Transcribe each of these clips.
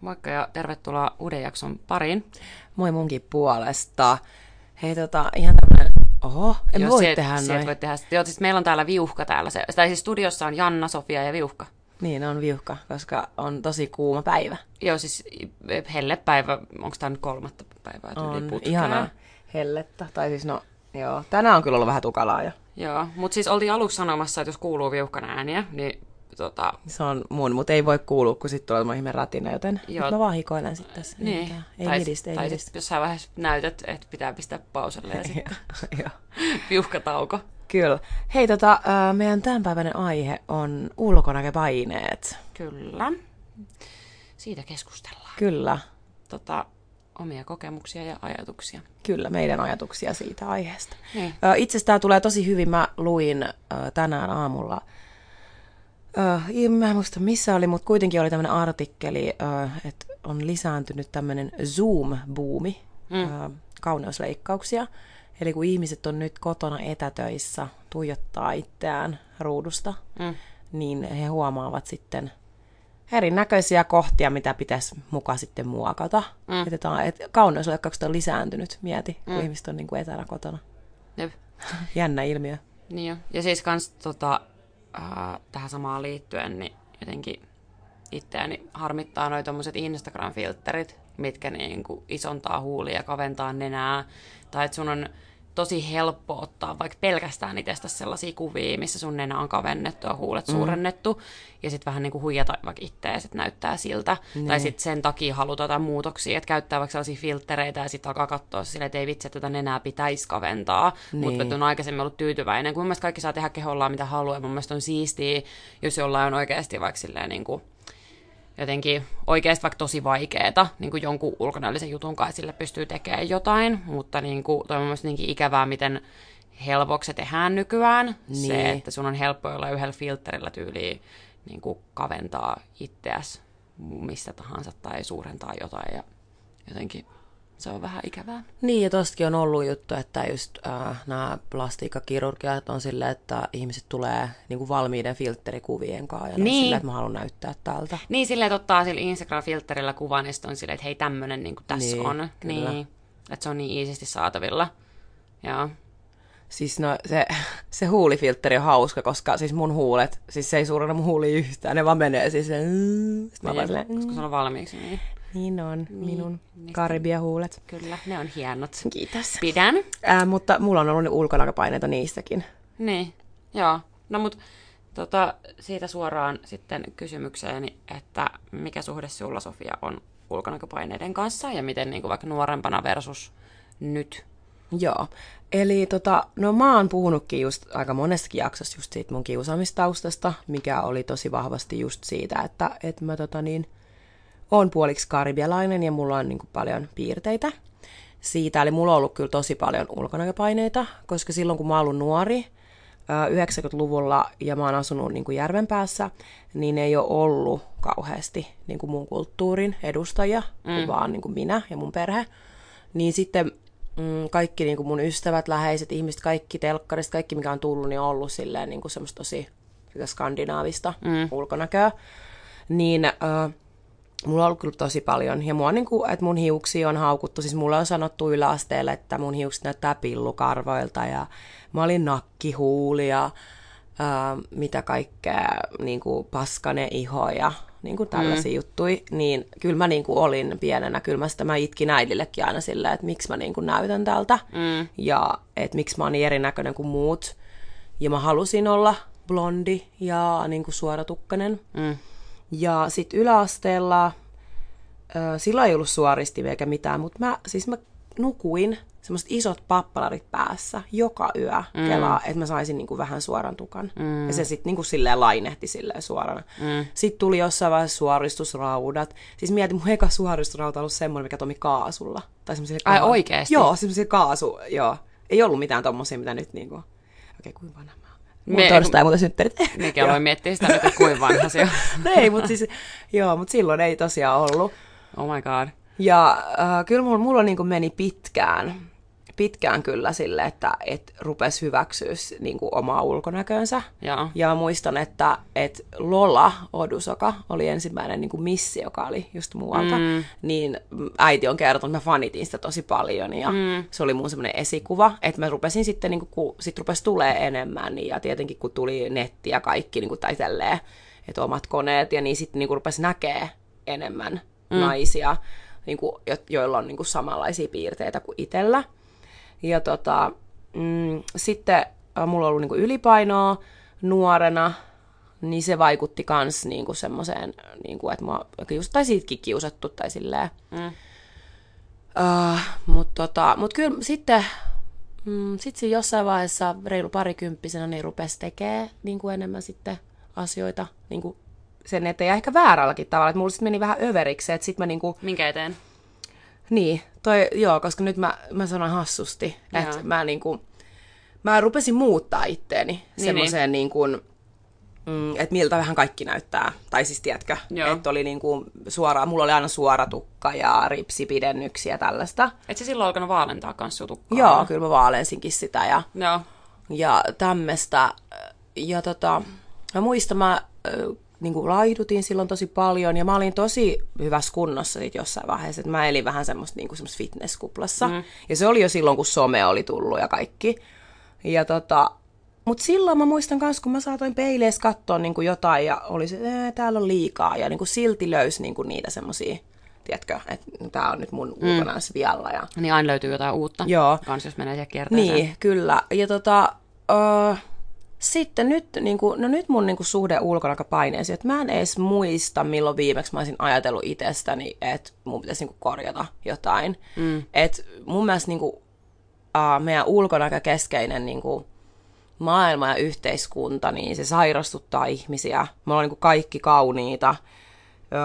Moikka ja tervetuloa uuden jakson pariin. Moi munkin puolesta. Hei tota, ihan tämmönen... Oho, en Joo, voi sieltä- tehdä sieltä noin. Voi tehdä. Joo, siis meillä on täällä Viuhka täällä. Se, tai siis studiossa on Janna, Sofia ja Viuhka. Niin, on viuhka, koska on tosi kuuma päivä. Joo, siis hellepäivä, onko tämä nyt kolmatta päivää On putkeen? ihanaa hellettä. Tai siis no, joo. Tänään on kyllä ollut vähän tukalaa jo. Joo, mutta siis oltiin aluksi sanomassa, että jos kuuluu Viuhkan ääniä, niin tota, Se on mun, mutta ei voi kuulua, kun sitten tulee ihme ratina, joten Joo. mä vaan hikoilen sitten tässä. niin. mitään. Ei tai, midistä, ei tai midistä. sit jossain vaiheessa näytät, että pitää pistää pauselle ja sitten Joo. Viuhkatauko. Kyllä. Hei, tota, meidän tämänpäiväinen aihe on ulkonäköpaineet. Kyllä. Siitä keskustellaan. Kyllä. Tota, omia kokemuksia ja ajatuksia. Kyllä, meidän ajatuksia siitä aiheesta. Niin. Itse tämä tulee tosi hyvin. Mä luin tänään aamulla, ö, mä en muista missä oli, mutta kuitenkin oli tämmöinen artikkeli, ö, että on lisääntynyt tämmöinen Zoom-buumi, mm. kauneusleikkauksia. Eli kun ihmiset on nyt kotona etätöissä, tuijottaa itseään ruudusta, Mm. niin he huomaavat sitten erinäköisiä kohtia, mitä pitäisi mukaan sitten muokata. Mm. Että, on- että kauneusleikkaukset on lisääntynyt, mieti, kun ihmiset on niin kuin etänä kotona. Jep. Jännä ilmiö. Niin jo. Ja siis kans tota, äh, tähän samaan liittyen, niin jotenkin itseäni harmittaa noi tommoset Instagram-filterit, mitkä niinku isontaa huulia ja kaventaa nenää. Tai että sun on tosi helppo ottaa vaikka pelkästään itsestä sellaisia kuvia, missä sun nenä on kavennettu ja huulet mm. suurennettu. Ja sitten vähän niinku huijata vaikka ittees, että näyttää siltä. Niin. Tai sitten sen takia haluta jotain muutoksia, että käyttää vaikka sellaisia filtreitä ja sitten alkaa katsoa silleen, että ei vitsi, että tätä nenää pitäisi kaventaa. Niin. Mutta on aikaisemmin ollut tyytyväinen, kun mun mielestä kaikki saa tehdä kehollaan mitä haluaa. Mun mielestä on siistiä, jos jollain on oikeasti vaikka silleen niin kuin jotenkin oikeasti vaikka tosi vaikeeta niin kuin jonkun ulkonäöllisen jutun kanssa sille pystyy tekemään jotain, mutta niin kuin, toi on mielestä niinkin ikävää, miten helpoksi se tehdään nykyään. Niin. Se, Niin. että sun on helppo olla yhdellä filterillä tyyliin niin kuin kaventaa itseäsi mistä tahansa tai suurentaa jotain ja jotenkin se on vähän ikävää. Niin, ja tostakin on ollut juttu, että just äh, nämä plastiikkakirurgiat on silleen, että ihmiset tulee niin kuin valmiiden filtterikuvien kanssa. Ja Niin. silleen, että mä haluan näyttää tältä. Niin silleen, että ottaa sillä Instagram-filterillä kuvan ja sitten on silleen, että hei tämmönen niin kuin tässä Niin, on. kyllä. Niin, että se on niin iisisti saatavilla. Joo. Siis no, se, se huulifiltteri on hauska, koska siis mun huulet, siis se ei suurena mun huuli yhtään, ne vaan menee siis se, mm, sit mä vaan silleen, koska mm, se on valmiiksi. Niin. Niin on minun Niin. karibiahuulet. Kyllä, ne on hienot. Kiitos. Pidän. Ää, mutta mulla on ollut ne ulkonäköpaineita niistäkin. Niin, joo. No mut tota, siitä suoraan sitten kysymykseeni, että mikä suhde sulla Sofia on ulkonäköpaineiden kanssa ja miten niin kuin vaikka nuorempana versus nyt. Joo. Eli tota, no mä oon puhunutkin just aika monessakin jaksossa just siitä mun kiusaamistaustasta, mikä oli tosi vahvasti just siitä, että, että mä tota niin, oon puoliksi karibialainen ja mulla on niin kuin paljon piirteitä siitä. Eli mulla on ollut kyllä tosi paljon ulkonäköpaineita, koska silloin kun mä oon ollut nuori, ää, 90-luvulla ja mä oon asunut niin kuin Järvenpäässä, niin ei ole ollut kauheasti niin kuin mun kulttuurin edustajia, mm. vaan niin kuin minä ja mun perhe. Niin sitten mm, kaikki niin kuin mun ystävät, läheiset ihmiset, kaikki telkkarista, kaikki mikä on tullut, niin on ollut silleen niin kuin semmoista tosi skandinaavista mm. ulkonäköä. Niin äh, mulla on ollut kyllä tosi paljon. Ja mua niin kuin, että mun hiuksia on haukuttu. Siis mulla on sanottu yläasteella, että mun hiukset näyttää pillukarvoilta ja mä olin nakkihuuli ja äh, mitä kaikkea, niin kuin paskane iho ja niin kuin tällaisia mm. juttuja. Niin kyllä mä niin kuin olin pienenä. Kyllä mä sitä mä itkin äidillekin aina silleen, että miksi mä niin kuin näytän tältä. Mm. Ja että miksi mä oon niin erinäköinen kuin muut. Ja mä halusin olla blondi ja niin kuin suoratukkainen. Mm. Ja sitten yläasteella, ö, silloin ei ollut suoristimia eikä mitään, mutta mä, siis mä nukuin semmoiset isot pappalarit päässä joka yö mm. kelaa, että mä saisin niinku vähän suoran tukan. Mm. Ja se sitten niinku silleen lainehti silleen suorana. Mm. Sitten tuli jossain vaiheessa suoristusraudat. Siis mietin, mun eka suoristusrauta on ollut semmoinen, mikä toimi kaasulla. Tai semmoisia Ai kaa- oikeesti? Joo, semmoisia kaasu, joo. Ei ollut mitään tommosia, mitä nyt niinku... Okei, okay, kuinka vanha? Mun Me- torstai muuten synttärit. Mikä aloin miettiä sitä nyt, että kuinka vanha se on. No ei, mutta siis, joo, mutta silloin ei tosiaan ollut. Oh my god. Ja äh, kyllä mulla, mulla niin meni pitkään, pitkään kyllä sille, että et rupesi hyväksyä niin kuin omaa ulkonäköönsä. Joo. Ja muistan, että, että Lola Odusoka oli ensimmäinen niin kuin missi, joka oli just muualta. Mm. Niin äiti on kertonut, että mä fanitin sitä tosi paljon ja mm. se oli mun semmoinen esikuva. Että mä rupesin sitten, niin kuin, kun sit rupesi tulee enemmän niin, ja tietenkin kun tuli netti ja kaikki niin kuin, tai tälleen, että omat koneet ja niin sitten niin kuin rupesi näkee enemmän mm. naisia, niin kuin, jo, joilla on niin kuin samanlaisia piirteitä kuin itsellä. Ja tota, mm, sitten äh, mulla on ollut niin kuin ylipainoa nuorena, niin se vaikutti kans niinku semmoiseen, niinku, että mua just, tai siitäkin kiusattu tai silleen. Mm. Uh, mutta tota, mut kyllä sitten mm, sit siinä jossain vaiheessa reilu parikymppisenä niin rupesi tekemään niin kuin enemmän sitten asioita niin kuin sen eteen ja ehkä väärälläkin tavalla, että mulla sitten meni vähän överiksi, että sitten mä niinku... Minkä eteen? Niin, toi, joo, koska nyt mä, mä sanon hassusti, että mä niinku, mä rupesin muuttaa itteeni niin, semmoiseen niin. niin mm, että miltä vähän kaikki näyttää. Tai siis tiedätkö, että oli niinku suora, mulla oli aina suora tukka ja ripsipidennyksiä ja tällaista. Et se silloin alkanut vaalentaa kanssa tukkaa? Joo, kyllä mä vaalensinkin sitä ja, Joo. ja tämmöistä. Ja tota, mä muistan, mä niin kuin laidutin silloin tosi paljon ja mä olin tosi hyvässä kunnossa sit jossain vaiheessa, että mä elin vähän semmoista, niin kuin fitnesskuplassa. Mm. Ja se oli jo silloin, kun some oli tullut ja kaikki. Ja tota, mutta silloin mä muistan myös, kun mä saatoin peileissä katsoa niin kuin jotain ja oli se, että täällä on liikaa ja niin kuin silti löysi niin kuin niitä semmoisia tiedätkö, että tämä on nyt mun mm. ulkona vialla. Ja... Niin aina löytyy jotain uutta. Joo. Kans jos menee siihen kierteeseen. Niin, kyllä. Ja tota, uh, sitten nyt, niin kuin, no nyt mun niin kuin suhde ulkonakapaineeseen, että mä en edes muista, milloin viimeksi mä olisin ajatellut itsestäni, että mun pitäisi niin kuin korjata jotain. Mm. Et mun mielestä niin kuin, uh, meidän ulkonäkökeskeinen niin kuin, maailma ja yhteiskunta, niin se sairastuttaa ihmisiä. Me ollaan niin kuin kaikki kauniita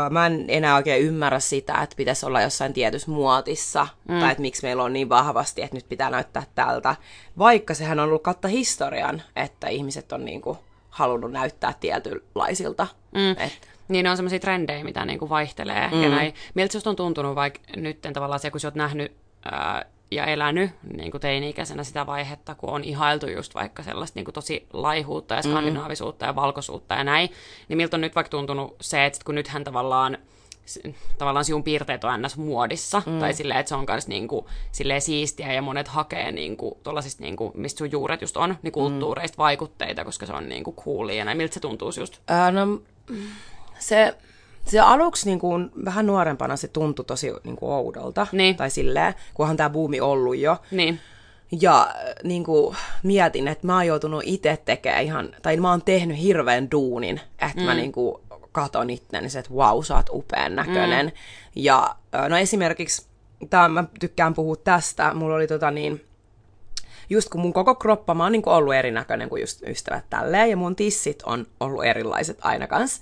mä en enää oikein ymmärrä sitä, että pitäisi olla jossain tietyssä muotissa, mm. tai että miksi meillä on niin vahvasti, että nyt pitää näyttää tältä. Vaikka sehän on ollut katta historian, että ihmiset on niin kuin halunnut näyttää tietynlaisilta. Mm. Et... Niin ne on semmoisia trendejä, mitä niin kuin vaihtelee. Mm. Ja näin. Miltä on tuntunut vaikka nyt tavallaan se, kun sä oot nähnyt ää, ja elänyt niin kuin teini-ikäisenä sitä vaihetta, kun on ihailtu just vaikka sellaista niin kuin tosi laihuutta ja mm. skandinaavisuutta mm. ja valkoisuutta ja näin, niin miltä on nyt vaikka tuntunut se, että kun nythän tavallaan tavallaan sinun piirteet on ns. muodissa, mm. tai silleen, että se on myös niinku, silleen siistiä, ja monet hakee niinku, niinku, mistä sun juuret just on, niin kulttuureista mm. vaikutteita, koska se on niinku coolia, ja näin. Miltä se tuntuu just? Ää, no, se, se aluksi niin kuin, vähän nuorempana se tuntui tosi niin kuin oudolta. Niin. Tai silleen, kunhan tämä buumi ollut jo. Niin. Ja niin kuin, mietin, että mä oon joutunut itse tekemään ihan, tai mä oon tehnyt hirveän duunin, että mm. mä niin kuin, katon itteni, että vau, sä oot upean näköinen. Mm. Ja no esimerkiksi, tää, mä tykkään puhua tästä, mulla oli tota niin, just kun mun koko kroppa, mä oon niin kuin ollut erinäköinen kuin just ystävät tälleen, ja mun tissit on ollut erilaiset aina kanssa.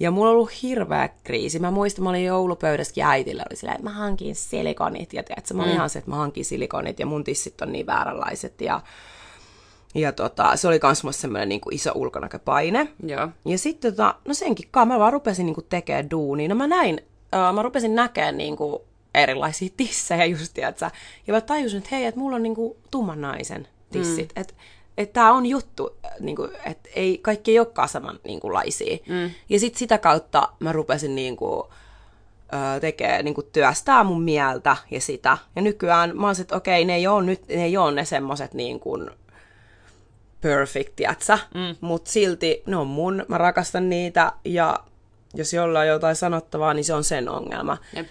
Ja mulla on ollut hirveä kriisi. Mä muistan, mä olin joulupöydässäkin äitillä, oli silleen, että mä hankin silikonit. Ja tiedätkö, mä olin mm. ihan se, että mä hankin silikonit ja mun tissit on niin vääränlaiset. Ja, ja tota, se oli kans musta semmoinen niin iso ulkonäköpaine. Joo. Ja sitten tota, no senkin kanssa mä vaan rupesin niin tekemään duunia. No mä näin, uh, mä rupesin näkemään niin kuin erilaisia tissejä just, tiedätkö? Ja mä tajusin, että hei, että mulla on niin kuin tumman naisen tissit. Mm. Että että tämä on juttu, niin kuin, että ei, kaikki ei olekaan saman niin. Mm. Ja sitten sitä kautta mä rupesin niin kuin, tekee, niin kuin, työstää mun mieltä ja sitä. Ja nykyään mä oon että okei, ne ei ole nyt, ne ei ole ne semmoset niin kuin, perfect, jätsä, mm. mutta silti ne on mun, mä rakastan niitä ja jos jollain on jotain sanottavaa, niin se on sen ongelma. Jep.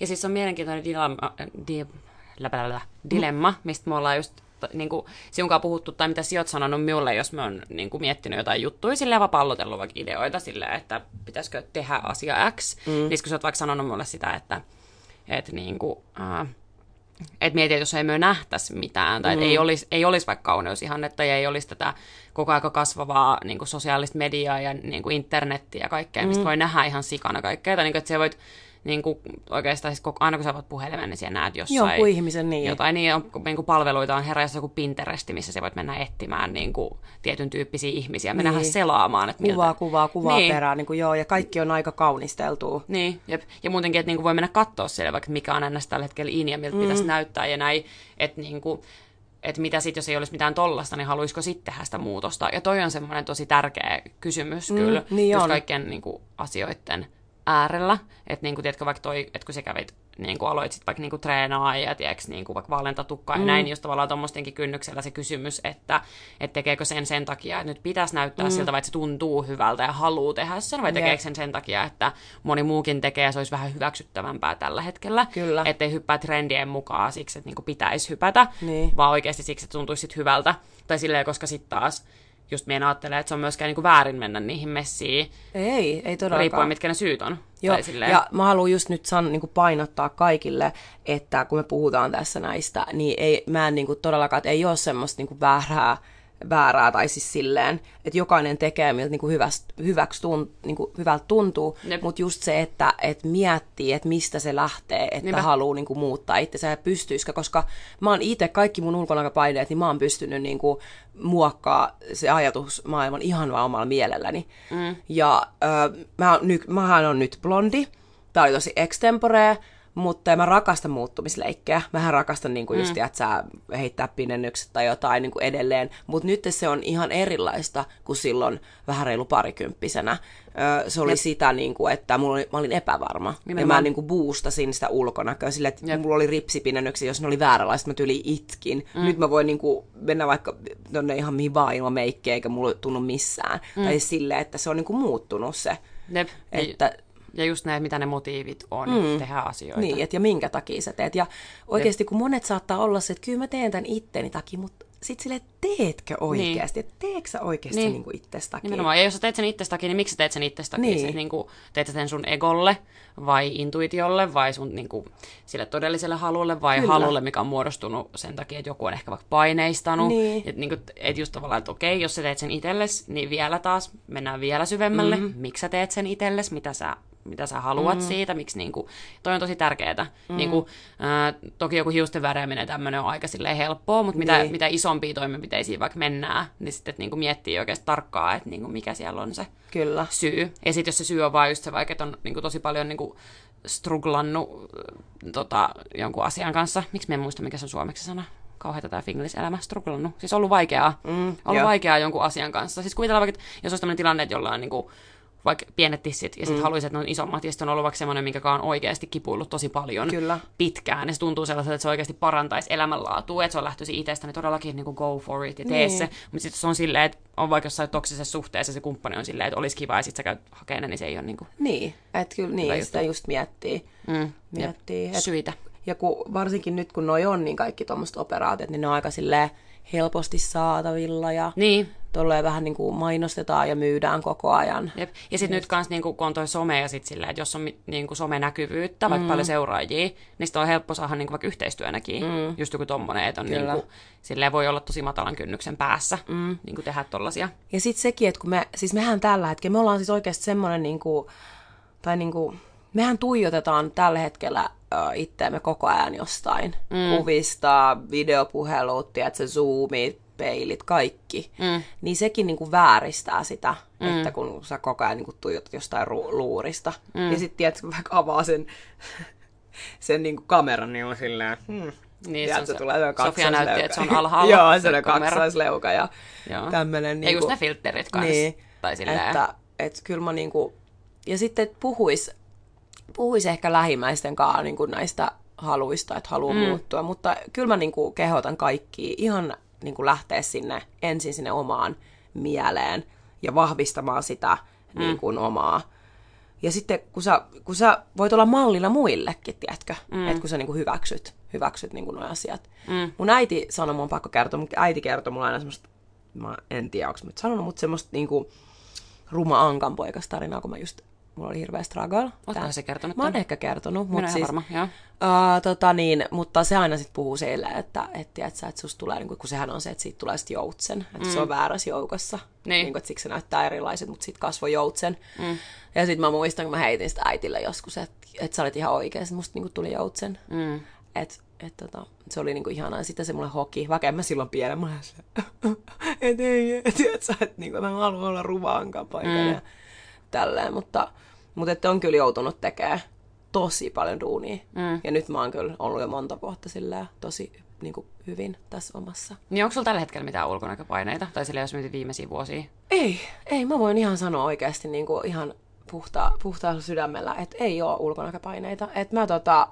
Ja siis on mielenkiintoinen dilemma, di, dilemma mistä me ollaan just niin kuin, sinunkaan puhuttu, tai mitä sinä olet sanonut minulle, jos mä oon niin kuin, miettinyt jotain juttuja, silleen vaan pallotellut vaikka ideoita silleen, että pitäisikö tehdä asia X, mm. niin kun sä oot vaikka sanonut mulle sitä, että, että niin kuin, äh, et mieti, että jos ei me nähtäisi mitään, tai mm. ei olisi, ei olisi vaikka kauneusihannetta, ja ei olisi tätä koko ajan kasvavaa niin kuin sosiaalista mediaa ja niin kuin internettiä ja kaikkea, mm. mistä voi nähdä ihan sikana kaikkea, tai niin kuin, että voit niin kuin, oikeastaan siis koko, aina kun sä voit puhelimen, niin siellä näet jossain Jonkun ihmisen niin. jotain. Niin, on, niin kuin palveluita on herra joku Pinteresti, missä sä voit mennä etsimään niin kuin, tietyn tyyppisiä ihmisiä. Mennään Niin. niin. selaamaan, että miltä... Kuvaa, kuvaa, kuvaa Niin. perään, niin kuin joo, ja kaikki on aika kaunisteltua. Niin, jep. ja muutenkin, että niinku voi mennä katsoa siellä, vaikka mikä on ennäs tällä hetkellä in ja miltä mm. pitäisi näyttää ja näin, että niinku, että mitä sitten, jos ei olisi mitään tollasta, niin haluaisiko sitten tehdä sitä muutosta. Ja toi on semmoinen tosi tärkeä kysymys mm, kyllä, niin just on. kaikkien niinku, asioiden äärellä. Että niinku, tiedätkö, vaikka toi, että kun sä kävit, niinku, aloit sit vaikka niinku, treenaa ja tiedätkö, niinku, vaikka vaalentatukkaa mm. ja näin, niin just tavallaan tuommoistenkin kynnyksellä se kysymys, että et tekeekö sen sen takia, että nyt pitäisi näyttää mm. siltä, vai että se tuntuu hyvältä ja haluaa tehdä sen, vai tekeekö sen sen takia, että moni muukin tekee ja se olisi vähän hyväksyttävämpää tällä hetkellä. Kyllä. Ettei hyppää trendien mukaan siksi, että niinku pitäisi hypätä, Niin. vaan oikeasti siksi, että tuntuisi sit hyvältä. Tai silleen, koska sitten taas just meidän ajattelee, että se on myöskään niinku väärin mennä niihin messiin, Ei, ei todellakaan. riippuen mitkä ne syyt on. Joo, ja mä haluan just nyt san, niin painottaa kaikille, että kun me puhutaan tässä näistä, niin ei, mä en niin kuin todellakaan, että ei ole semmoista niin väärää, väärää, tai siis silleen, että jokainen tekee, miltä niin kuin hyväks, hyväks tunt, niin kuin hyvältä tuntuu, Jep. mutta just se, että, että miettii, että mistä se lähtee, että Niinpä. haluaa niin kuin muuttaa itsensä ja pystyisikö, koska mä oon itse kaikki mun ulkonäköpaineet, niin mä oon pystynyt niin kuin muokkaa se ajatusmaailman ihan vaan omalla mielelläni. Mm. Ja ö, mä, ny, mähän on nyt blondi, tää oli tosi extempore, mutta mä rakastan muuttumisleikkejä. Mähän rakastan niinku just, mm. että sä heittää pinennykset tai jotain niinku edelleen. Mutta nyt se on ihan erilaista kuin silloin vähän reilu parikymppisenä. Se oli Jep. sitä, niinku, että mulla oli, mä olin epävarma. Ja mä Nimenomaan. niinku boostasin sitä ulkonäköä sille, että Jep. mulla oli ripsipinennyksiä, jos ne oli vääränlaiset, mä tyli itkin. Mm. Nyt mä voin niinku mennä vaikka tonne ihan mihin vaan ilman meikkiä, eikä mulla tunnu missään. Mm. Tai silleen, että se on niinku muuttunut se. Jep. Että Ja just ne, mitä ne motiivit on mm. tehdä asioita. Niin, et ja minkä takia sä teet. Ja oikeasti kun monet saattaa olla se, että kyllä mä teen tämän itteni takia, mutta sit sille teetkö oikeasti? Niin. Teekö sä oikeasti Niin. niin. itsestä takia? Nimenomaan. Ja jos sä teet sen itsestäkin, niin miksi sä teet sen itsestäkin? Niin. Siis, niin kuin, teet sä sen sun egolle vai intuitiolle vai sun niin kuin, sille todelliselle halulle vai Kyllä. halulle, mikä on muodostunut sen takia, että joku on ehkä vaikka paineistanut. Niin. Että niin kuin, et just tavallaan, että okei, jos sä teet sen itsellesi, niin vielä taas mennään vielä syvemmälle. Mm. Miksi sä teet sen itsellesi? Mitä sä mitä sä haluat mm. siitä, miksi niinku, toi on tosi tärkeää. Mm. Niinku, ää, toki joku hiusten värjääminen tämmöinen on aika silleen helppoa, mutta mitä, Niin. mitä isompia toimenpiteisiin vaikka mennään, niin sitten niinku miettii oikeasti tarkkaan, että niinku mikä siellä on se Kyllä. syy. Ja sitten jos se syy on vaan just se vaikka, että on niinku tosi paljon niinku struglannut äh, tota, jonkun asian kanssa. Miksi me en muista, mikä se on suomeksi sana? Kauheita tämä finglish-elämä, struglannut. Siis ollut vaikeaa. Mm, ollut joo. vaikeaa jonkun asian kanssa. Siis kuvitellaan vaikka, että jos olisi tämmöinen tilanne, että jolla on niinku, vaikka pienet tissit, ja sitten mm. haluaisi, että ne on isommat, ja sitten on ollut vaikka semmoinen, minkä on oikeasti kipuillut tosi paljon Kyllä. pitkään, ja se tuntuu sellaiselta, että se oikeasti parantaisi elämänlaatua, että se on lähtöisin itsestä, niin todellakin niin kuin go for it ja tee Niin. se. Mutta sitten se on silleen, että on vaikka jossain toksisessa suhteessa se kumppani on silleen, että olisi kiva, ja sitten sä käyt hakemaan niin se ei ole niin kuin, Niin, että kyllä niin, sitä just miettii. mm, miettii et, syitä. ja kun, varsinkin nyt, kun noi on, niin kaikki tuommoiset operaatiot, niin ne on aika silleen helposti saatavilla ja Niin, tolleen vähän niin kuin mainostetaan ja myydään koko ajan. Jep. Ja sitten nyt kans niinku, kun on toi some ja sit silleen, että jos on mi- niinku somenäkyvyyttä, vaikka mm. paljon seuraajia, niin sitä on helppo saada niinku vaikka yhteistyönäkin. Mm. Just joku tommonen, että on Kyllä. niinku, silleen voi olla tosi matalan kynnyksen päässä mm. niinku tehdä tollasia. Ja sitten sekin, että kun me, siis mehän tällä hetkellä, me ollaan siis oikeasti semmoinen niin kuin, tai niin kuin, mehän tuijotetaan tällä hetkellä itseämme koko ajan jostain. Mm. Kuvista, videopuhelut, tiedätkö, zoomit, peilit, kaikki. Mm. Niin sekin niin kuin vääristää sitä, mm. että kun sä koko ajan niin kuin tuijotat jostain ru- luurista. Mm. Ja sitten tiedätkö, kun vaikka avaa sen, sen niin kuin kameran, niin on silleen, hmm. Niin, Sieltä se se, tulee Sofia näytti, että se on alhaalla. Joo, se on kaksoisleuka ja tämmöinen. Ja just ne filterit kanssa. Niin, Tai silleen. että, että kyllä mä niinku, ja sitten että puhuis, puhuis ehkä lähimmäisten kanssa niinku näistä haluista, että haluaa mm. muuttua, mutta kyllä mä niinku kehotan kaikki ihan niinku lähteä sinne ensin sinne omaan mieleen ja vahvistamaan sitä mm. niinku omaa. Ja sitten kun sä, kun sä voit olla mallina muillekin, tiedätkö? Mm. Että kun sä niinku hyväksyt, hyväksyt niinku nuo asiat. Mm. Mun äiti sanoi, mun on pakko kertoa, mun äiti kertoi mulle aina semmoista, mä en tiedä, onko mä nyt sanonut, mutta semmoista niinku ruma ankan poikastarinaa, kun mä just mulla oli hirveä struggle. Ootko se kertonut Mä oon ehkä kertonut, Minä mutta siis, varma, joo. Uh, tota niin, mutta se aina sitten puhuu sille, että, et, tiedät sä, että susta tulee, niin kun sehän on se, että siitä tulee sitten joutsen, että mm. se on väärässä joukossa. Niin. Niin kun, että siksi se näyttää erilaiset, mutta sitten kasvoi joutsen. Mm. Ja sitten mä muistan, kun mä heitin sitä äitille joskus, että et sä olit ihan oikein, musta niin tuli joutsen. Mm. Et, et, tota, se oli niinku ihanaa. Sitten se mulle hoki, vaikka en mä silloin pienen, mä se, et ei, et, et et niinku, mä haluan olla ruvaankaan paikalla mm. ja tälleen, mutta, mutta että on kyllä joutunut tekemään tosi paljon duunia. Mm. Ja nyt mä oon kyllä ollut jo monta vuotta sillä tosi niin kuin, hyvin tässä omassa. Niin onko sulla tällä hetkellä mitään ulkonäköpaineita? Tai sille jos mietit viimeisiä vuosia? Ei, ei. Mä voin ihan sanoa oikeasti niin kuin, ihan puhta, puhtaalla sydämellä, että ei ole ulkonäköpaineita. Että mä tota,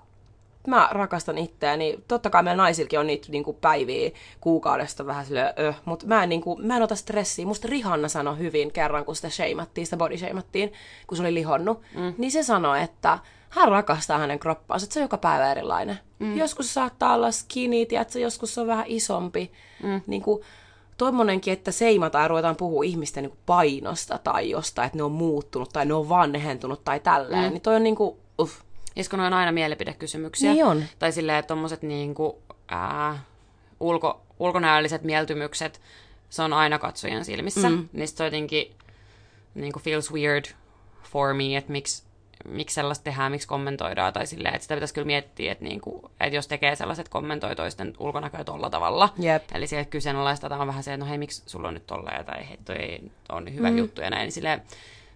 mä rakastan itseäni. Totta kai meillä naisillakin on niitä niinku päiviä kuukaudesta vähän silleen, öh, mutta mä en, niinku, mä en ota stressiä. Musta Rihanna sanoi hyvin kerran, kun sitä shameattiin, sitä body shameattiin, kun se oli lihonnut, mm. niin se sanoi, että hän rakastaa hänen kroppaansa, että se on joka päivä erilainen. Mm. Joskus se saattaa olla skinny, tiedätkö, joskus se on vähän isompi. Mm. Niin kuin, tuommoinenkin, että seimataan ja ruvetaan puhua ihmisten niin kuin painosta tai jostain, että ne on muuttunut tai ne on vanhentunut tai tälleen, mm. niin toi on niin kuin, uff. Ja kun on aina mielipidekysymyksiä. Niin on. Tai silleen, että tommoset niinku, ää, ulko, ulkonäölliset mieltymykset, se on aina katsojan silmissä. Mm. Niin se jotenkin niinku feels weird for me, että miksi miksi sellaista tehdään, miksi kommentoidaan, tai silleen, että sitä pitäisi kyllä miettiä, että, niinku, että jos tekee sellaiset, kommentoi toisten ulkonäköä tolla tavalla. Jep. Eli se kyseenalaista on vähän se, että no hei, miksi sulla on nyt tolleen, tai hei, toi ei ole niin hyvä mm. juttu, ja näin, niin silleen,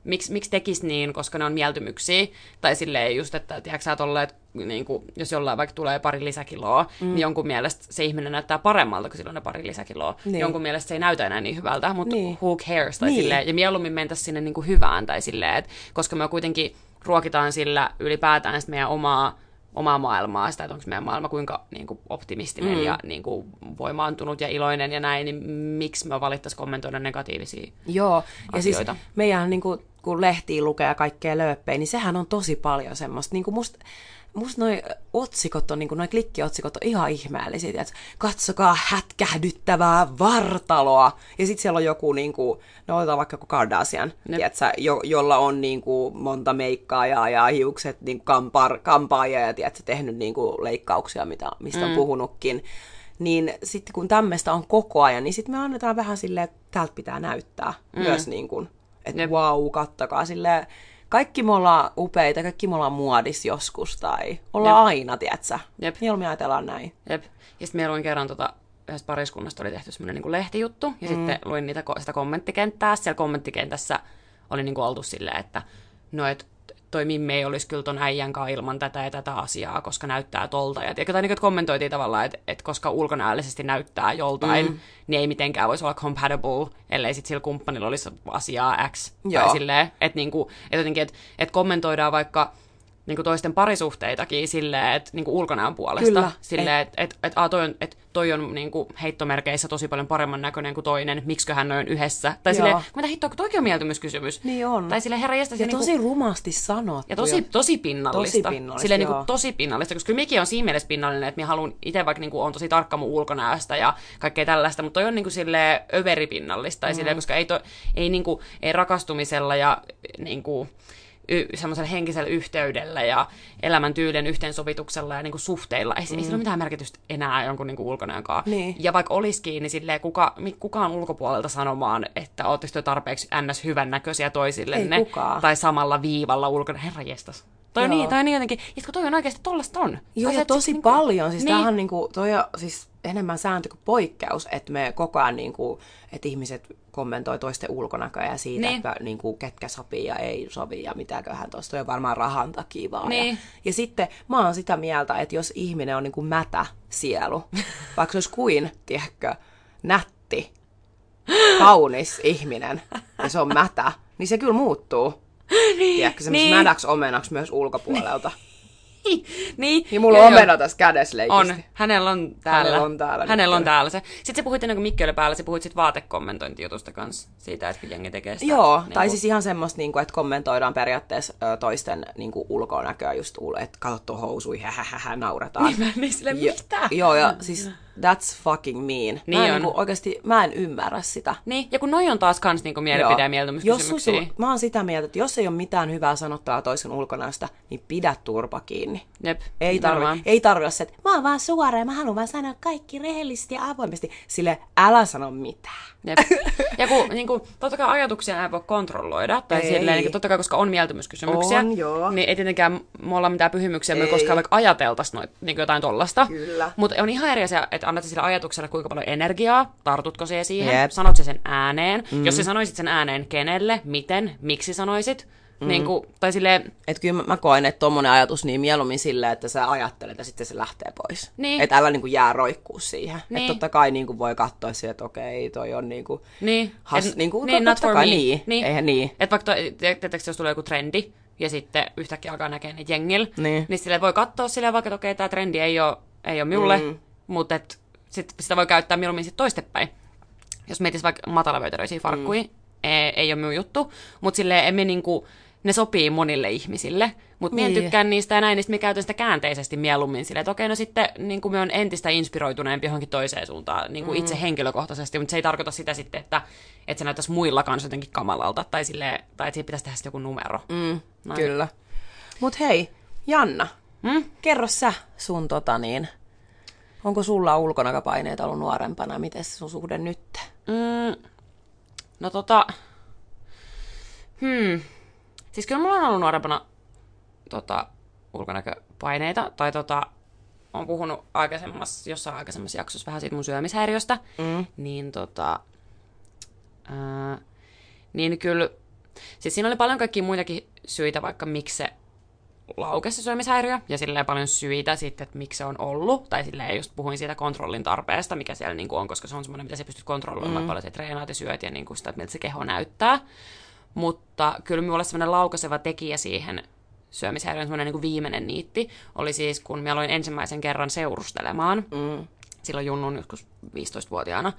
miksi, miksi tekisi niin, koska ne on mieltymyksiä. Tai silleen just, että tiedätkö sä tolle, että niin kuin, jos jollain vaikka tulee pari lisäkiloa, mm. niin jonkun mielestä se ihminen näyttää paremmalta, kun sillä on ne pari lisäkiloa. Niin. Jonkun mielestä se ei näytä enää niin hyvältä, mutta niin. who cares? Tai niin. silleen, ja mieluummin mentäisiin sinne niin kuin hyvään, tai silleen, että, koska me kuitenkin ruokitaan sillä ylipäätään sitä meidän omaa omaa maailmaa, sitä, että onko meidän maailma kuinka niin kuin, optimistinen mm. ja niin kuin, voimaantunut ja iloinen ja näin, niin miksi me valittaisiin kommentoida negatiivisia Joo, asioita. ja siis meidän niin kuin, kun lehtiin lukee ja kaikkea lööppejä, niin sehän on tosi paljon semmoista. Niin kuin musta, musta noi otsikot on, niin noi klikkiotsikot on ihan ihmeellisiä, että katsokaa hätkähdyttävää vartaloa. Ja sitten siellä on joku, niin kuin, no otetaan vaikka joku Kardashian, tiedätkö, jo, jolla on niin kuin, monta meikkaajaa ja hiukset niin kampar, kampaajia ja tiedätkö, tehnyt niin kuin, leikkauksia, mitä, mistä on mm. puhunutkin. Niin sitten kun tämmöistä on koko ajan, niin sitten me annetaan vähän silleen, että täältä pitää näyttää mm. myös niin kuin, että vau, kattakaa silleen, kaikki me ollaan upeita, kaikki me ollaan muodis joskus tai ollaan Jep. aina, tiedätkö? Jep. Mieluummin ajatellaan näin. Jep. Ja sitten me luin kerran tota, yhdessä pariskunnasta oli tehty semmoinen niin lehtijuttu, ja mm. sitten luin niitä, sitä kommenttikenttää. Siellä kommenttikentässä oli niin kuin oltu silleen, että no, et toi Mimme ei olisi kyllä ton äijän kanssa ilman tätä ja tätä asiaa, koska näyttää tolta. Ja tiedätkö, tai niin, että kommentoitiin tavallaan, että, että koska ulkonäöllisesti näyttää joltain, mm. niin ei mitenkään voisi olla compatible, ellei sitten sillä kumppanilla olisi asiaa X. Joo. Tai silleen, että, niin kuin, että jotenkin, että, että kommentoidaan vaikka niin kuin toisten parisuhteitakin silleen, että niin kuin ulkonäön puolesta. Kyllä. Silleen, että et, et, a, toi on, et, toi on niin kuin heittomerkeissä tosi paljon paremman näköinen kuin toinen, miksikö hän on yhdessä. Tai Joo. silleen, mitä hittoa, kun toikin on mieltymyskysymys. Niin on. Tai silleen, herra jästä, ja niin tosi kuin, rumasti sanottu. Ja tosi, tosi pinnallista. Tosi pinnallista, silleen, niin kuin, tosi pinnallista, koska kyllä mikin on siinä mielessä pinnallinen, että minä haluan itse vaikka niin kuin, on tosi tarkka mun ulkonäöstä ja kaikkea tällaista, mutta toi on niin kuin, silleen överipinnallista, mm. silleen, koska ei, to, ei, niin kuin, ei rakastumisella ja niin kuin, y- semmoisella henkisellä yhteydellä ja elämäntyylien yhteensovituksella ja niinku suhteilla. Ei, mm. ei sillä ole mitään merkitystä enää jonkun niinku ulkonäön kanssa. Niin. Ja vaikka olisikin, niin silleen kuka, kukaan ulkopuolelta sanomaan, että ootteko te tarpeeksi ns. hyvännäköisiä toisillenne. Ei kukaan. Tai samalla viivalla ulkona. Herra jestas. Toi on, niin, toi on niin jotenkin, ja kun toi on oikeasti tollasta on. Joo, ja tosi niin paljon. Siis niin. tämähän niinku, toi on siis enemmän sääntö kuin poikkeus, että me koko ajan niinku, että ihmiset kommentoi toisten ulkonäköä ja siitä, Niin. että niinku, ketkä sopii ja ei sovi ja mitäköhän tuosta on varmaan rahan takia vaan. Niin. Ja, ja sitten mä oon sitä mieltä, että jos ihminen on niinku mätä sielu, vaikka se olisi kuin, tiedätkö, nätti, kaunis ihminen ja se on mätä, niin se kyllä muuttuu. Tiedätkö, Niin. niin. mädäksi omenaksi myös ulkopuolelta. niin. Niin mulla Joo, on omena tässä kädessä leikisti. On. Hänellä on täällä. Hänellä on täällä Hänellä on täällä se. Sitten sä puhuit ennen kuin Mikki oli päällä, sä puhuit sit vaatekommentointijutusta kanssa. Siitä, että jengi tekee sitä. Joo, niin tai kuin- siis ihan semmoista, niin kuin, että kommentoidaan periaatteessa toisten niin kuin, ulkonäköä just, että kato tuon housui, hähähä, naurataan. Niin, mä niin silleen, Jo- mitä? Joo, ja siis that's fucking mean. Niin mä en on. niinku, oikeasti, mä en ymmärrä sitä. Niin, ja kun noi on taas kans niinku mielipide- ja mieltymyskysymyksiä. Jos mä oon sitä mieltä, että jos ei ole mitään hyvää sanottavaa toisen ulkonäöstä, niin pidä turpa kiinni. Jep, Ei tarvi, ei tarvi olla se, että mä oon vaan suora ja mä haluan vaan sanoa kaikki rehellisesti ja avoimesti. Sille älä sano mitään. Jep. Ja kun niin kuin, totta kai ajatuksia ei voi kontrolloida, tai Ei. silleen, niin totta kai koska on mieltymyskysymyksiä, On, joo. niin ei tietenkään me olla mitään pyhimyksiä, me ei Ei. koskaan vaikka ajateltaisi noit, niin jotain tollasta. Kyllä. Mutta on ihan eri asia, että annat sille ajatukselle kuinka paljon energiaa, tartutko se siihen, Jep. sanot se sen ääneen. Mm. Jos sä sanoisit sen ääneen kenelle, miten, miksi sanoisit, mm. niin kuin, tai silleen, Että kyllä mä, mä koen, että tommonen ajatus niin mieluummin silleen, että sä ajattelet ja sitten se lähtee pois. Niin. Että älä niinku jää roikkuu siihen. Niin. Että totta kai niinku voi katsoa siihen, että okei, toi on niinku... Niin, Has, et- niin, totta not for kai me. niin. Niin. Eihän niin. Että vaikka, tietääkö, jos tulee joku trendi, ja sitten yhtäkkiä alkaa näkee niitä jengillä, Niin. niin sille voi katsoa silleen vaikka, että okei, tämä trendi ei ole, ei ole minulle, mm mutta et, sit sitä voi käyttää mieluummin sitten toistepäin. Jos mietis vaikka matalavöytäröisiä farkkuja, mm. E, ei, ei ole minun juttu, mutta silleen emme niinku, ne sopii monille ihmisille, mutta niin. minä tykkään niistä ja näin, niin sitten käytän sitä käänteisesti mieluummin sille että okei, no sitten niin kuin me on entistä inspiroituneempi johonkin toiseen suuntaan niin kuin mm. itse henkilökohtaisesti, mutta se ei tarkoita sitä sitten, että, että se näyttäisi muilla kanssa jotenkin kamalalta tai, sille tai että siitä pitäisi tehdä joku numero. Mm, kyllä. Mutta hei, Janna, mm? kerro sä sun tota niin, Onko sulla ulkonäköpaineita ollut nuorempana? Miten se sun suhde nyt? Mm, no tota... Hmm. Siis kyllä mulla on ollut nuorempana tota, ulkonäköpaineita, tai tota, on puhunut aikaisemmassa, jossain aikaisemmassa jaksossa vähän siitä mun syömishäiriöstä, mm. niin tota, ää, niin kyllä, siis siinä oli paljon kaikkia muitakin syitä, vaikka miksi se laukesi se syömishäiriö, ja silleen paljon syitä sitten, että miksi se on ollut, tai silleen just puhuin siitä kontrollin tarpeesta, mikä siellä niinku on, koska se on semmoinen, mitä sä pystyt kontrolloimaan, mm. paljon sä treenaat ja syöt, ja niinku sitä, että miltä se keho näyttää. Mutta kyllä minulla semmoinen laukaiseva tekijä siihen syömishäiriön semmoinen niin viimeinen niitti oli siis, kun minä aloin ensimmäisen kerran seurustelemaan, Mm. silloin Junnun joskus 15-vuotiaana,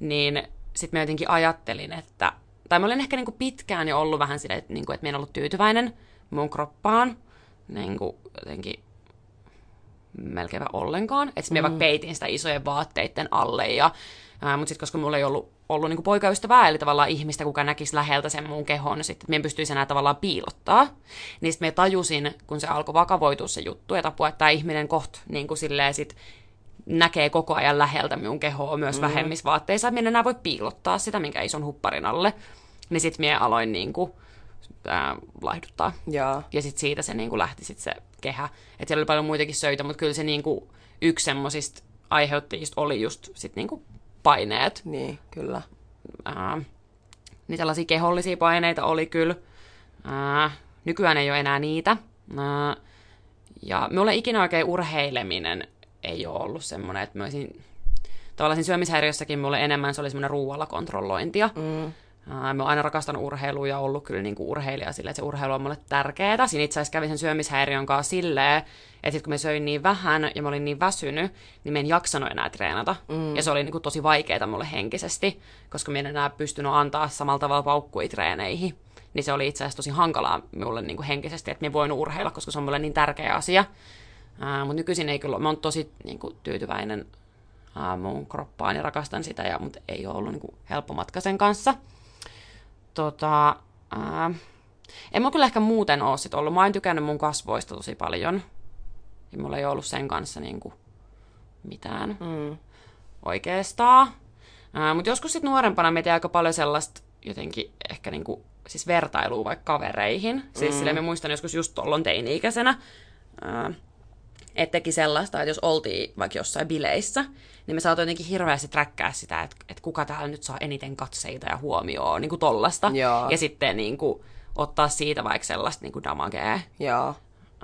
niin sitten mä jotenkin ajattelin, että, tai mä olin ehkä niin kuin pitkään jo ollut vähän silleen, että, niin kuin, että mä en ollut tyytyväinen mun kroppaan, niin kuin jotenkin melkeinpä ollenkaan. Että mm. mä vaikka peitin sitä isojen vaatteiden alle, ja, ää, mutta sitten koska mulla ei ollut, ollut niin poikaystävää, eli tavallaan ihmistä, kuka näkisi läheltä sen mun kehon, sitten mä en pystyisi enää tavallaan piilottaa, niin sitten mä tajusin, kun se alkoi vakavoitua se juttu, että apua, että tämä ihminen koht niin kuin silleen sit näkee koko ajan läheltä minun kehoa myös mm. vähemmissä vaatteissa, että minä enää voi piilottaa sitä, minkä ison hupparin alle. Niin sitten minä aloin niin kuin, ää, laihduttaa. Joo. Ja sitten siitä se niin kuin lähti sit se kehä. Että siellä oli paljon muitakin söitä, mutta kyllä se niin kuin, yksi semmoisista aiheuttajista oli just sit niin kuin paineet. Niin, kyllä. Ää, niin sellaisia kehollisia paineita oli kyllä. Ää, nykyään ei ole enää niitä. Ää, ja minulle ikinä oikein urheileminen ei ole ollut semmoinen, että mä olisin... Tavallaan siinä syömishäiriössäkin mulle enemmän se oli semmoinen ruualla kontrollointia. Mm. Mä oon aina rakastanut urheilua ja ollut kyllä niinku urheilija silleen, että se urheilu on mulle tärkeää. Siinä itse asiassa kävin sen syömishäiriön kanssa silleen, että sit kun mä söin niin vähän ja mä olin niin väsynyt, niin mä en jaksanut enää treenata. Mm. Ja se oli niinku tosi vaikeaa mulle henkisesti, koska mä en enää pystynyt antaa samalla tavalla paukkui treeneihin. Niin se oli itse asiassa tosi hankalaa mulle niinku henkisesti, että mä en voinut urheilla, koska se on mulle niin tärkeä asia. Ää, mutta nykyisin ei kyllä, mä oon tosi niinku, tyytyväinen ää, mun kroppaan ja rakastan sitä, ja, mutta ei ole ollut niinku, helppo matka sen kanssa. Tota, ää, en mä kyllä ehkä muuten ole sit ollut. Mä oon tykännyt mun kasvoista tosi paljon. Ja mulla ei ollut sen kanssa niinku mitään Mm. oikeastaan. Mutta joskus sitten nuorempana mä tein aika paljon sellaista jotenkin ehkä niinku, siis vertailua vaikka kavereihin. Siis mm. silleen mä muistan joskus just tollon teini-ikäisenä, ää, että teki sellaista, että jos oltiin vaikka jossain bileissä, niin me saatoin jotenkin hirveästi träkkää sitä, että, että kuka täällä nyt saa eniten katseita ja huomioon, niin kuin tollasta. Joo. Ja sitten niin kuin, ottaa siitä vaikka sellaista niin kuin damagea, Joo.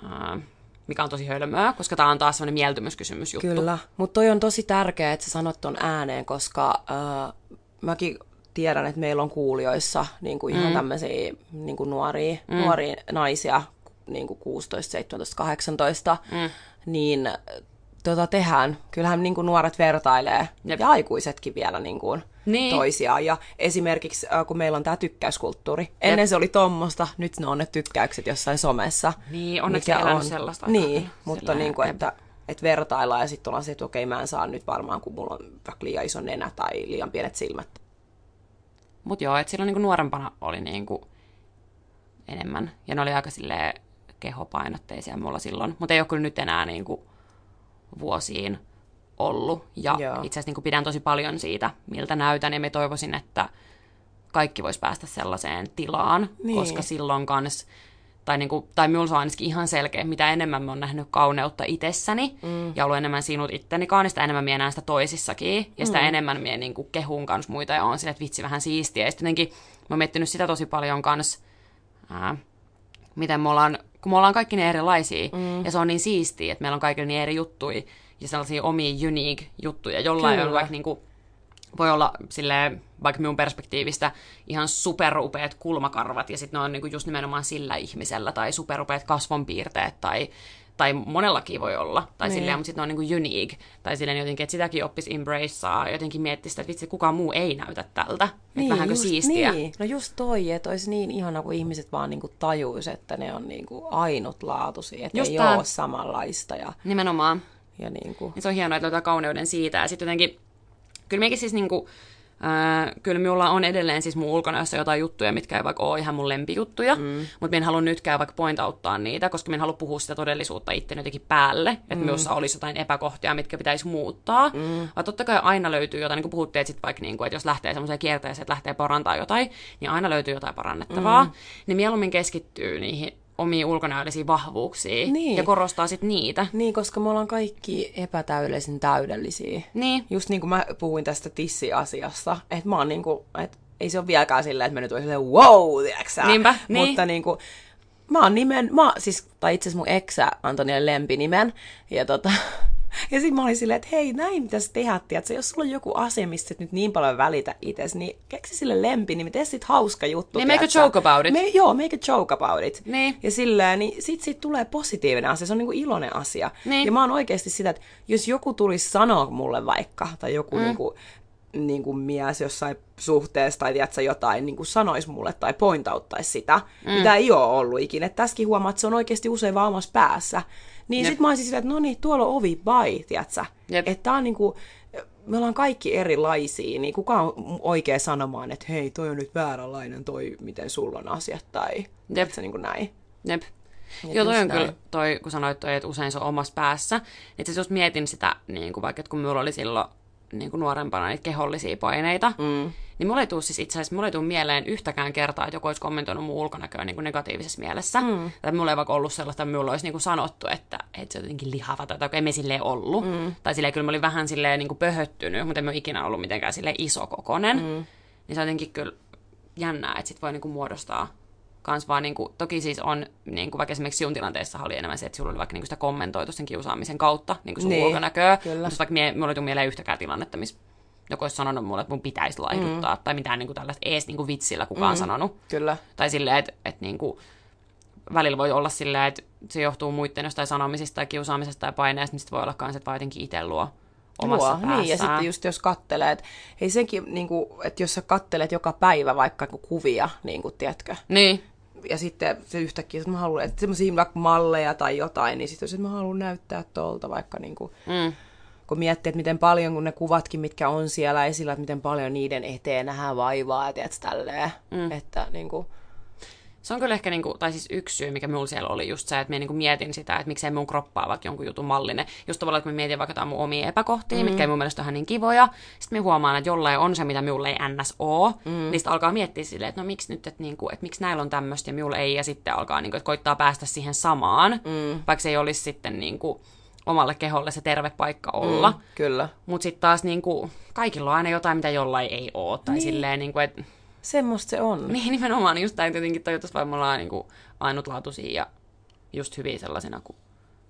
ää, mikä on tosi hölmöä, koska tämä on taas sellainen mieltymyskysymys juttu. Kyllä, mutta toi on tosi tärkeää, että sä sanot ton ääneen, koska äh, mäkin tiedän, että meillä on kuulijoissa niin kuin ihan mm. tämmöisiä niin kuin nuoria, mm. nuoria naisia, niin kuin 16, 17, 18, mm. Niin äh, tota tehdään. Kyllähän niin kuin nuoret vertailee, Jep. ja aikuisetkin vielä niin kuin Niin. toisiaan. Ja esimerkiksi äh, kun meillä on tämä tykkäyskulttuuri, ennen se oli tommosta, nyt ne on ne tykkäykset jossain somessa. Niin, onneksi mikä elänyt sellaista aikaa Niin, kyllä. mutta niin kuin, jep. että että vertaillaan ja sitten ollaan se, että okei, mä en saa nyt varmaan, kun mulla on vaikka liian iso nenä tai liian pienet silmät. Mutta joo, että silloin niinku nuorempana oli niinku enemmän. Ja ne oli aika silleen kehopainotteisia mulla silloin. Mutta ei ole kyllä nyt enää niinku vuosiin ollut. Ja Joo. itse asiassa niinku pidän tosi paljon siitä, miltä näytän. Ja me toivoisin, että kaikki vois päästä sellaiseen tilaan, Niin. koska silloin kans, tai, niinku, tai minulla se on ainakin ihan selkeä, mitä enemmän mä oon nähnyt kauneutta itsessäni mm. ja ollut enemmän sinut ittenikaan, niin sitä enemmän minä näen sitä toisissakin. Ja sitä mm. enemmän minä niinku kehun kans muita ja on sille, että vitsi vähän siistiä. Ja sitten jotenkin mä oon miettinyt sitä tosi paljon kans, ää, miten me ollaan, kun me ollaan kaikki niin erilaisia, mm. ja se on niin siistiä, että meillä on kaikilla niin eri juttuja, ja sellaisia omia unique juttuja, jollain Kyllä. on vaikka niinku, voi olla sille vaikka minun perspektiivistä ihan superupeat kulmakarvat, ja sitten ne on niinku just nimenomaan sillä ihmisellä, tai superupeat kasvonpiirteet, tai, tai monellakin voi olla, tai Niin. niin. silleen, mutta sitten ne on niinku unique, tai silleen jotenkin, että sitäkin oppisi embracea, jotenkin miettiä sitä, että vitsi, kukaan muu ei näytä tältä, niin, että vähänkö just, siistiä. Niin. No just toi, että olisi niin ihana, kun ihmiset vaan niinku tajuis, että ne on niinku ainutlaatuisia, että Just ei tää. ole samanlaista. Ja, Nimenomaan. ja niinku, Niin se on hienoa, että löytää kauneuden siitä. Ja sitten jotenkin, kyllä mekin siis niinku, ää, kyllä minulla on edelleen siis mun ulkonäössä jotain juttuja, mitkä ei vaikka ole ihan mun lempijuttuja, mm. mutta minä en halua nytkään vaikka pointauttaa niitä, koska minä en halua puhua sitä todellisuutta itse jotenkin päälle, että mm. minussa olisi jotain epäkohtia, mitkä pitäisi muuttaa. Mm. Vaan totta kai aina löytyy jotain, niin kuin puhuttiin, että, sit vaikka, niin kuin, että jos lähtee semmoiseen kierteeseen, että lähtee parantaa jotain, niin aina löytyy jotain parannettavaa. Mm. Niin mieluummin keskittyy niihin omiin ulkonäöllisiin vahvuuksiin Niin. ja korostaa sitten niitä. niin, koska me ollaan kaikki epätäydellisen täydellisiä. Niin. Just niin kuin mä puhuin tästä tissiasiassa, että mä oon niin kuin, että ei se ole vieläkään silleen, että mä nyt olisin silleen, wow, tiiäksä? Niinpä, niin. Mutta niin kuin, mä oon nimen, mä, siis, tai itse asiassa mun eksä antoi niille lempinimen, ja tota, ja sitten mä olin silleen, että hei, näin pitäisi tehdä, tiiätkö? jos sulla on joku asia, mistä et nyt niin paljon välitä itse, niin keksi sille lempinimi, tee sit hauska juttu. Niin, make a joke about it. Me, joo, make a joke about it. Niin. Ja silleen, niin sit siitä tulee positiivinen asia, se on niinku iloinen asia. Niin. Ja mä oon oikeasti sitä, että jos joku tulisi sanoa mulle vaikka, tai joku mm. niinku, niinku mies jossain suhteessa, tai tiedätkö, jotain niinku sanoisi mulle, tai pointauttaisi sitä, mm. mitä ei ole ollut ikinä. Et Tässäkin huomaa, että se on oikeasti usein vaan omassa päässä. Niin Jep. sit mä olisin sitä, että no niin, tuolla on ovi, bye, tiedätkö? Jep. Että tää on niinku, me ollaan kaikki erilaisia, niin kuka on oikea sanomaan, että hei, toi on nyt vääränlainen toi, miten sulla on asiat, tai Jep. se niin kuin näin. Jep. Ja Joo, toi on kyllä, toi, kun sanoit toi, että usein se on omassa päässä. Asiassa just mietin sitä, niin kuin vaikka, että kun minulla oli silloin niin kuin nuorempana niitä kehollisia paineita, mm. niin mulla ei tule siis itse asiassa, mulla ei tule mieleen yhtäkään kertaa, että joku olisi kommentoinut mun ulkonäköä niin kuin negatiivisessa mielessä. Mm. Tai mulla ei vaikka ollut sellaista, että mulla olisi niin kuin sanottu, että, että se on jotenkin lihava tai ei me silleen ollut. Mm. Tai silleen kyllä mä olin vähän silleen niin kuin pöhöttynyt, mutta en mä ole ikinä ollut mitenkään silleen isokokonen. Mm. Niin se on jotenkin kyllä jännää, että sit voi niin kuin muodostaa kans vaan niinku, toki siis on, niinku, vaikka esimerkiksi sinun tilanteessa oli enemmän se, että sulla oli vaikka niinku sitä kommentoitu sen kiusaamisen kautta, niinku sun Niin, niin, ulkonäköä. kyllä. Mutta vaikka mie, mulla ei tule mieleen yhtäkään tilannetta, missä joku olisi sanonut mulle, että mun pitäisi laihduttaa, mm. tai mitään niinku tällaista ees niinku vitsillä kukaan mm. sanonut. Kyllä. Tai silleen, että et niinku, välillä voi olla silleen, että se johtuu muiden jostain sanomisista tai kiusaamisesta tai paineesta, niin sitten voi olla kans, että vaan jotenkin itse luo omassa Luo, päässään. niin, ja sitten just jos kattelee, että ei senkin, niin kuin, että jos sä kattelet joka päivä vaikka niinku kuvia, niin kuin, tiedätkö, Niin, ja sitten se yhtäkkiä, että mä haluan, että semmoisia vaikka malleja tai jotain, niin sitten että mä haluan näyttää tuolta vaikka niin kuin, mm. kun miettii, että miten paljon, kun ne kuvatkin, mitkä on siellä esillä, että miten paljon niiden eteen nähdään vaivaa, ja tiedätkö, tälleen, mm. että niin kuin, Se on kyllä ehkä, niinku, tai siis yksi syy, mikä mulla siellä oli just se, että mä niinku mietin sitä, että miksei mun kroppaa vaikka jonkun jutun mallinen. Just tavallaan, että mä mietin vaikka jotain mun omia epäkohtia, mm. mitkä ei mun mielestä ole ihan niin kivoja. Sitten mä huomaan, että jollain on se, mitä mulle ei ns. oo. Mm. Niistä alkaa miettiä silleen, että no miksi nyt, että, niinku, että miksi näillä on tämmöistä ja mulla ei. Ja sitten alkaa niinku, että koittaa päästä siihen samaan, mm. vaikka se ei olisi sitten niinku, omalle keholle se terve paikka olla. Mm. kyllä. Mutta sitten taas niinku, kaikilla on aina jotain, mitä jollain ei oo. Tai niin. silleen, niinku, että Semmoista se on. niin nimenomaan, just näin tietenkin toivottavasti vaan me ollaan niin kuin ainutlaatuisia ja just hyviä sellaisena kuin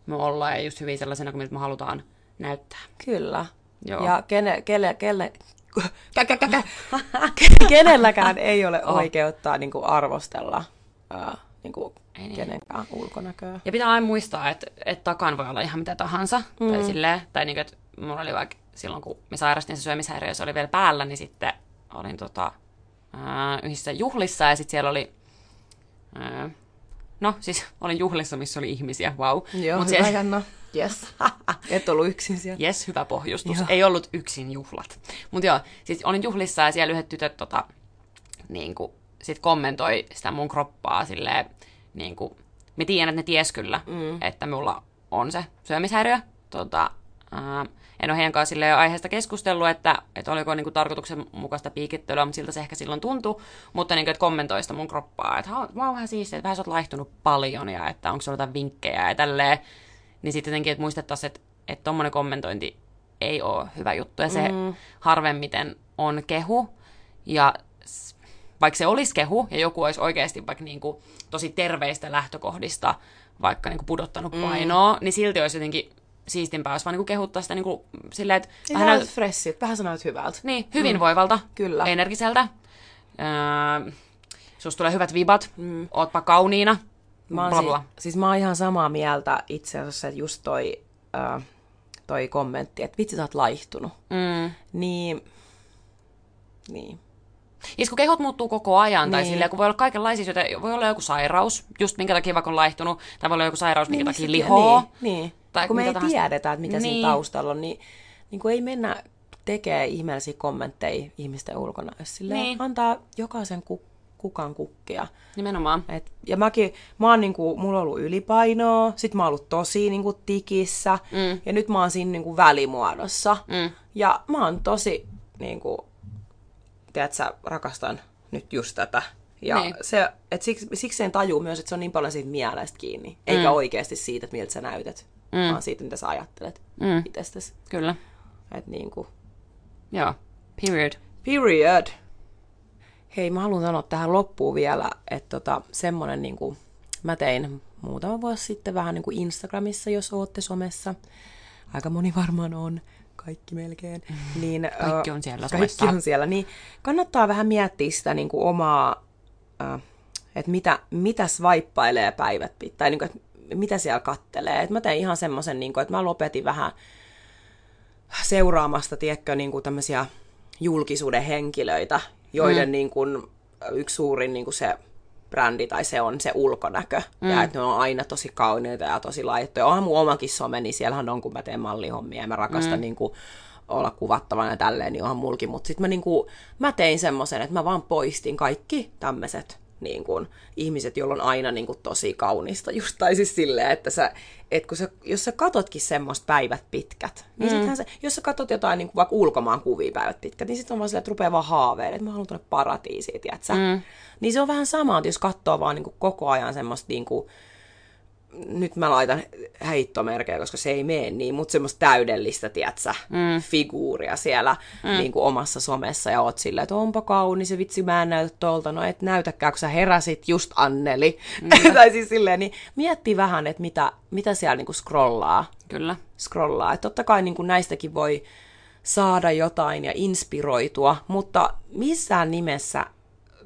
me ollaan ja just hyviä sellaisena kuin miltä me halutaan näyttää. Kyllä. Joo. Ja kene, kelle, kelle, kä, kä, kä, kä. kenelläkään ei ole Oh. oikeutta niin kuin arvostella ää, niin kuin Ei niin. kenenkään ulkonäköä. Ja pitää aina muistaa, että, että takan voi olla ihan mitä tahansa. Mm. Tai silleen, tai niin kuin, että mulla oli vaikka silloin, kun me sairastin se syömishäiriö, se oli vielä päällä, niin sitten olin tota, ää, yhdessä juhlissa ja sitten siellä oli, ää, no siis olin juhlissa, missä oli ihmisiä, wow. Joo, Mut hyvä siellä, Janna. Yes. Et ollut yksin siellä. Jes, hyvä pohjustus. Joo. Ei ollut yksin juhlat. Mutta joo, siis olin juhlissa ja siellä yhdet tytöt tota, niin kuin, sit kommentoi sitä mun kroppaa silleen, niin kuin, mä tiedän, että ne ties kyllä, mm. että mulla on se syömishäiriö. Tota, ää, en ole heidän kanssa silleen aiheesta keskustellut, että, että oliko niin kuin, tarkoituksenmukaista piikittelyä, mutta siltä se ehkä silloin tuntui. Mutta niin kuin, että kommentoi sitä mun kroppaa, että "Ha, mä oon vähän siistiä, että vähän sä oot laihtunut paljon ja että onko sulla jotain vinkkejä ja tälleen. Niin sitten jotenkin, että muistettaisiin, että, että tommonen kommentointi ei ole hyvä juttu. Ja se mm. harvemmiten on kehu. Ja vaikka se olisi kehu ja joku olisi oikeasti vaikka niin kuin tosi terveistä lähtökohdista vaikka niin kuin pudottanut painoa, niin silti olisi jotenkin siistimpää, jos vaan niin kuin kehuttaa sitä niin kuin silleen, että Ei vähän näytä näyt, freshit, vähän sä näyt hyvältä. niin, hyvinvoivalta, Kyllä. energiseltä. Öö, susta tulee hyvät vibat, mm. ootpa kauniina, Mä oon bla si- bla. siis mä oon ihan samaa mieltä itse asiassa, että just toi, äh, toi kommentti, että vitsi sä oot laihtunut. Mm. Niin, niin. Ja kun kehot muuttuu koko ajan, tai Niin. silleen, kun voi olla kaikenlaisia syitä, voi olla joku sairaus, just minkä takia vaikka on laihtunut, tai voi olla joku sairaus, minkä niin, takia lihoo. Niin, niin. Tai kun me mitä ei tahansa. tiedetä, että mitä niin. Siinä taustalla on, niin, niin kun ei mennä tekee ihmeellisiä kommentteja ihmisten ulkona, jos silleen Niin. antaa jokaisen ku, kukan kukkia. Nimenomaan. Et, ja mäkin, mä oon niinku, mulla on ollut ylipainoa, sit mä oon ollut tosi niinku tikissä, mm. ja nyt mä oon siinä niinku välimuodossa. Mm. Ja mä oon tosi, niinku, tiedät sä, rakastan nyt just tätä. Ja Niin. se, et siksi, siksi sen tajuu myös, että se on niin paljon siitä mielestä kiinni, eikä mm. oikeasti siitä, että miltä sä näytät, mm. vaan siitä, mitä sä ajattelet Mm. itsestäsi. Kyllä. Et niinku, Joo. Period. Period. Hei, mä haluan sanoa tähän loppuun vielä, että tota, semmonen niinku, mä tein muutama vuosi sitten vähän niin kuin Instagramissa, jos ootte somessa. Aika moni varmaan on, kaikki melkein. Niin, Mm. Kaikki ö, on siellä Kaikki somessa. on siellä. Niin kannattaa vähän miettiä sitä niin kuin omaa, että mitä, mitä swipeilee päivät pitää, tai niin kuin, että mitä siellä kattelee. Et mä tein ihan semmoisen, niin kuin, että mä lopetin vähän seuraamasta, tiedätkö, niin kuin tämmöisiä julkisuuden henkilöitä, joiden mm. niin kuin, yksi suurin niin kuin se brändi tai se on se ulkonäkö. Mm. Ja että ne on aina tosi kauniita ja tosi laittoja. Onhan mun omakin some, niin siellähän on, kun mä teen mallihommia ja mä rakastan mm. niin kuin, olla kuvattavana ja tälleen, niin onhan mulki. Mutta sitten mä, niin kuin, mä tein semmoisen, että mä vaan poistin kaikki tämmöiset niin kuin, ihmiset, joilla on aina niin kuin, tosi kaunista. Just tai siis silleen, että sä, et kun sä, jos sä katotkin semmoista päivät pitkät, niin mm. sittenhän se, jos sä katot jotain niin kuin, vaikka ulkomaan kuvia päivät pitkät, niin sitten on vaan silleen, että rupeaa vaan haaveilemaan, että mä haluan tuonne paratiisiin, tiedätkö? Mm. Niin se on vähän sama, että jos katsoo vaan niin kuin, koko ajan semmoista niin kuin, nyt mä laitan heittomerkejä, koska se ei mene niin, mutta semmoista täydellistä, tiedätkö, mm. figuuria siellä mm. niin kuin omassa somessa ja oot silleen, että onpa kaunis ja vitsi mä en näytä tolta, no et näytäkään, kun sä heräsit just Anneli. Mm. tai siis silleen, niin miettii vähän, että mitä, mitä siellä niin kuin scrollaa. Kyllä. scrollaa. Että totta kai niin kuin näistäkin voi saada jotain ja inspiroitua, mutta missään nimessä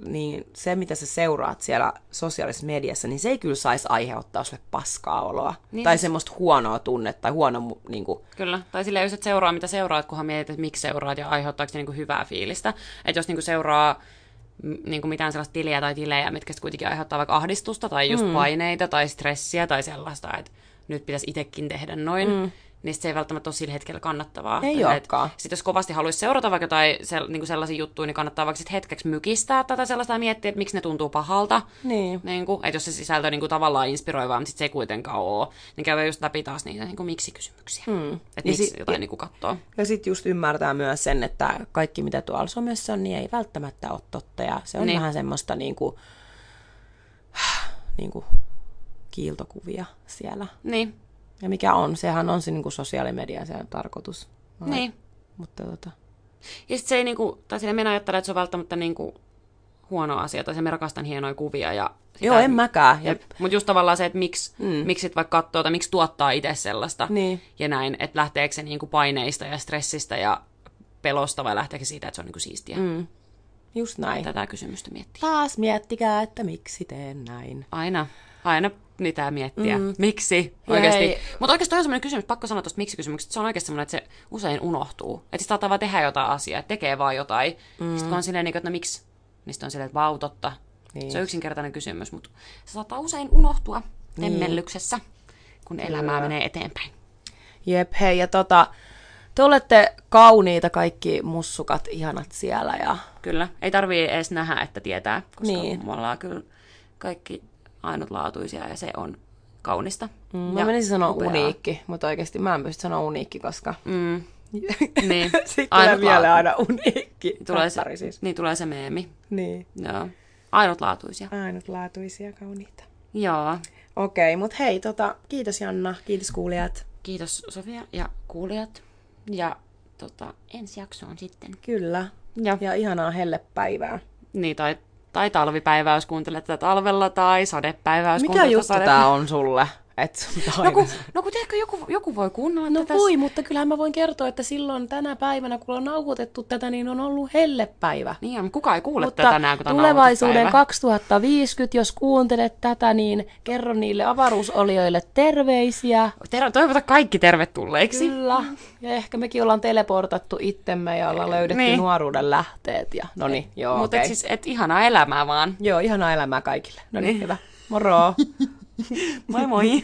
niin se, mitä sä seuraat siellä sosiaalisessa mediassa, niin se ei kyllä saisi aiheuttaa sulle paskaa oloa. Niin Niin tai semmoista huonoa tunnetta tai huono, niin kuin, Kyllä. Tai silleen, jos et seuraa, mitä seuraat, kunhan mietit, että miksi seuraat ja aiheuttaako se niinku hyvää fiilistä. Että jos niinku seuraa m- niinku mitään sellaista tiliä tai tilejä, mitkä kuitenkin aiheuttaa vaikka ahdistusta tai just mm. paineita tai stressiä tai sellaista, että nyt pitäisi itsekin tehdä noin, mm. Niin se ei välttämättä ole sillä hetkellä kannattavaa. Ei olekaan. Sitten jos kovasti haluaisi seurata vaikka jotain sel, niinku sellaisia juttuja, niin kannattaa vaikka sit hetkeksi mykistää tätä sellaista ja miettiä, että miksi ne tuntuu pahalta. Niin. Niin kuin, että jos se sisältö on niin kuin, tavallaan inspiroivaa, mutta sit se ei kuitenkaan ole, niin käy just läpi taas niitä niin kuin, miksi-kysymyksiä. Mm. Että miksi sit- jotain ja- niin kuin, katsoo. Ja sitten just ymmärtää myös sen, että kaikki mitä tuolla somessa on, niin ei välttämättä ole totta. Ja se on Niin. niin. vähän semmoista niin kuin, niin kuin kiiltokuvia siellä. Niin, Ja mikä on, sehän on se niin kuin sosiaalimedia se tarkoitus. niin. Mutta tota, Ja sit se ei niinku, tai sille minä ajattelen, että se on välttämättä niinku huono asia, tai se me rakastan hienoja kuvia. Ja sitä, Joo, en mäkään. Ja, Mutta just tavallaan se, että miksi, mm. miksi sit vaikka katsoo, tai miksi tuottaa itse sellaista. Niin. Ja näin, että lähteekö se niinku paineista ja stressistä ja pelosta, vai lähteekö siitä, että se on niinku siistiä. Mm. just näin. Tätä kysymystä miettiä. Taas miettikää, että miksi teen näin. Aina, aina pitää miettiä. Mm. Miksi? Oikeasti. Mutta oikeasti toi on semmoinen kysymys, pakko sanoa tuosta miksi-kysymyksestä, se on oikeasti semmoinen, että se usein unohtuu. Että sitten saattaa vaan tehdä jotain asiaa, tekee vaan jotain. Mm. Sitten kun on silleen, niin että no miksi? Niin on silleen, että vau, totta. Niin. Niin. Se on yksinkertainen kysymys, mutta se saattaa usein unohtua temmellyksessä, kun elämää menee eteenpäin. Jep, hei, ja tota, te olette kauniita kaikki mussukat, ihanat siellä. Ja... Kyllä, ei tarvii edes nähdä, että tietää, koska Niin. me ollaan kyllä kaikki ainutlaatuisia ja se on kaunista. Mm, mä ja menisin sanoa upeaa. uniikki, mutta oikeasti mä en pysty sanoa uniikki, koska... Mm, niin. Sitten mieleen aina uniikki. Tulee se, siis. Niin tulee se meemi. Niin. Joo. Ainutlaatuisia. Ainutlaatuisia, kauniita. Joo. Okei, mutta hei, tota, kiitos Janna, kiitos kuulijat. Kiitos Sofia ja kuulijat. Ja tota, ensi jaksoon sitten. Kyllä. Ja, Ja ihanaa hellepäivää. niin, tai, tai talvipäivää, jos kuuntelet tätä talvella, tai sadepäivää, jos Mikä kuuntelet juttu tää on sulle? Et No kun, no kun tiedätkö, joku, joku voi kuunnella No tätä. voi, mutta kyllähän mä voin kertoa, että silloin tänä päivänä, kun on nauhoitettu tätä, niin on ollut hellepäivä. Niin, mutta kukaan ei kuule Mutta tätä tänään, kun on tulevaisuuden nauhoituspäivä. 2050, jos kuuntelet tätä, niin kerro niille avaruusolioille terveisiä. Ter- toivota kaikki tervetulleiksi. Kyllä. Ja ehkä mekin ollaan teleportattu itsemme ja ollaan löydetty Niin. nuoruuden lähteet. Ja... No niin, joo, Mutta okei. et siis, et ihanaa elämää vaan. Joo, ihanaa elämää kaikille. No niin, Niin. hyvä. Moro! Moi moi!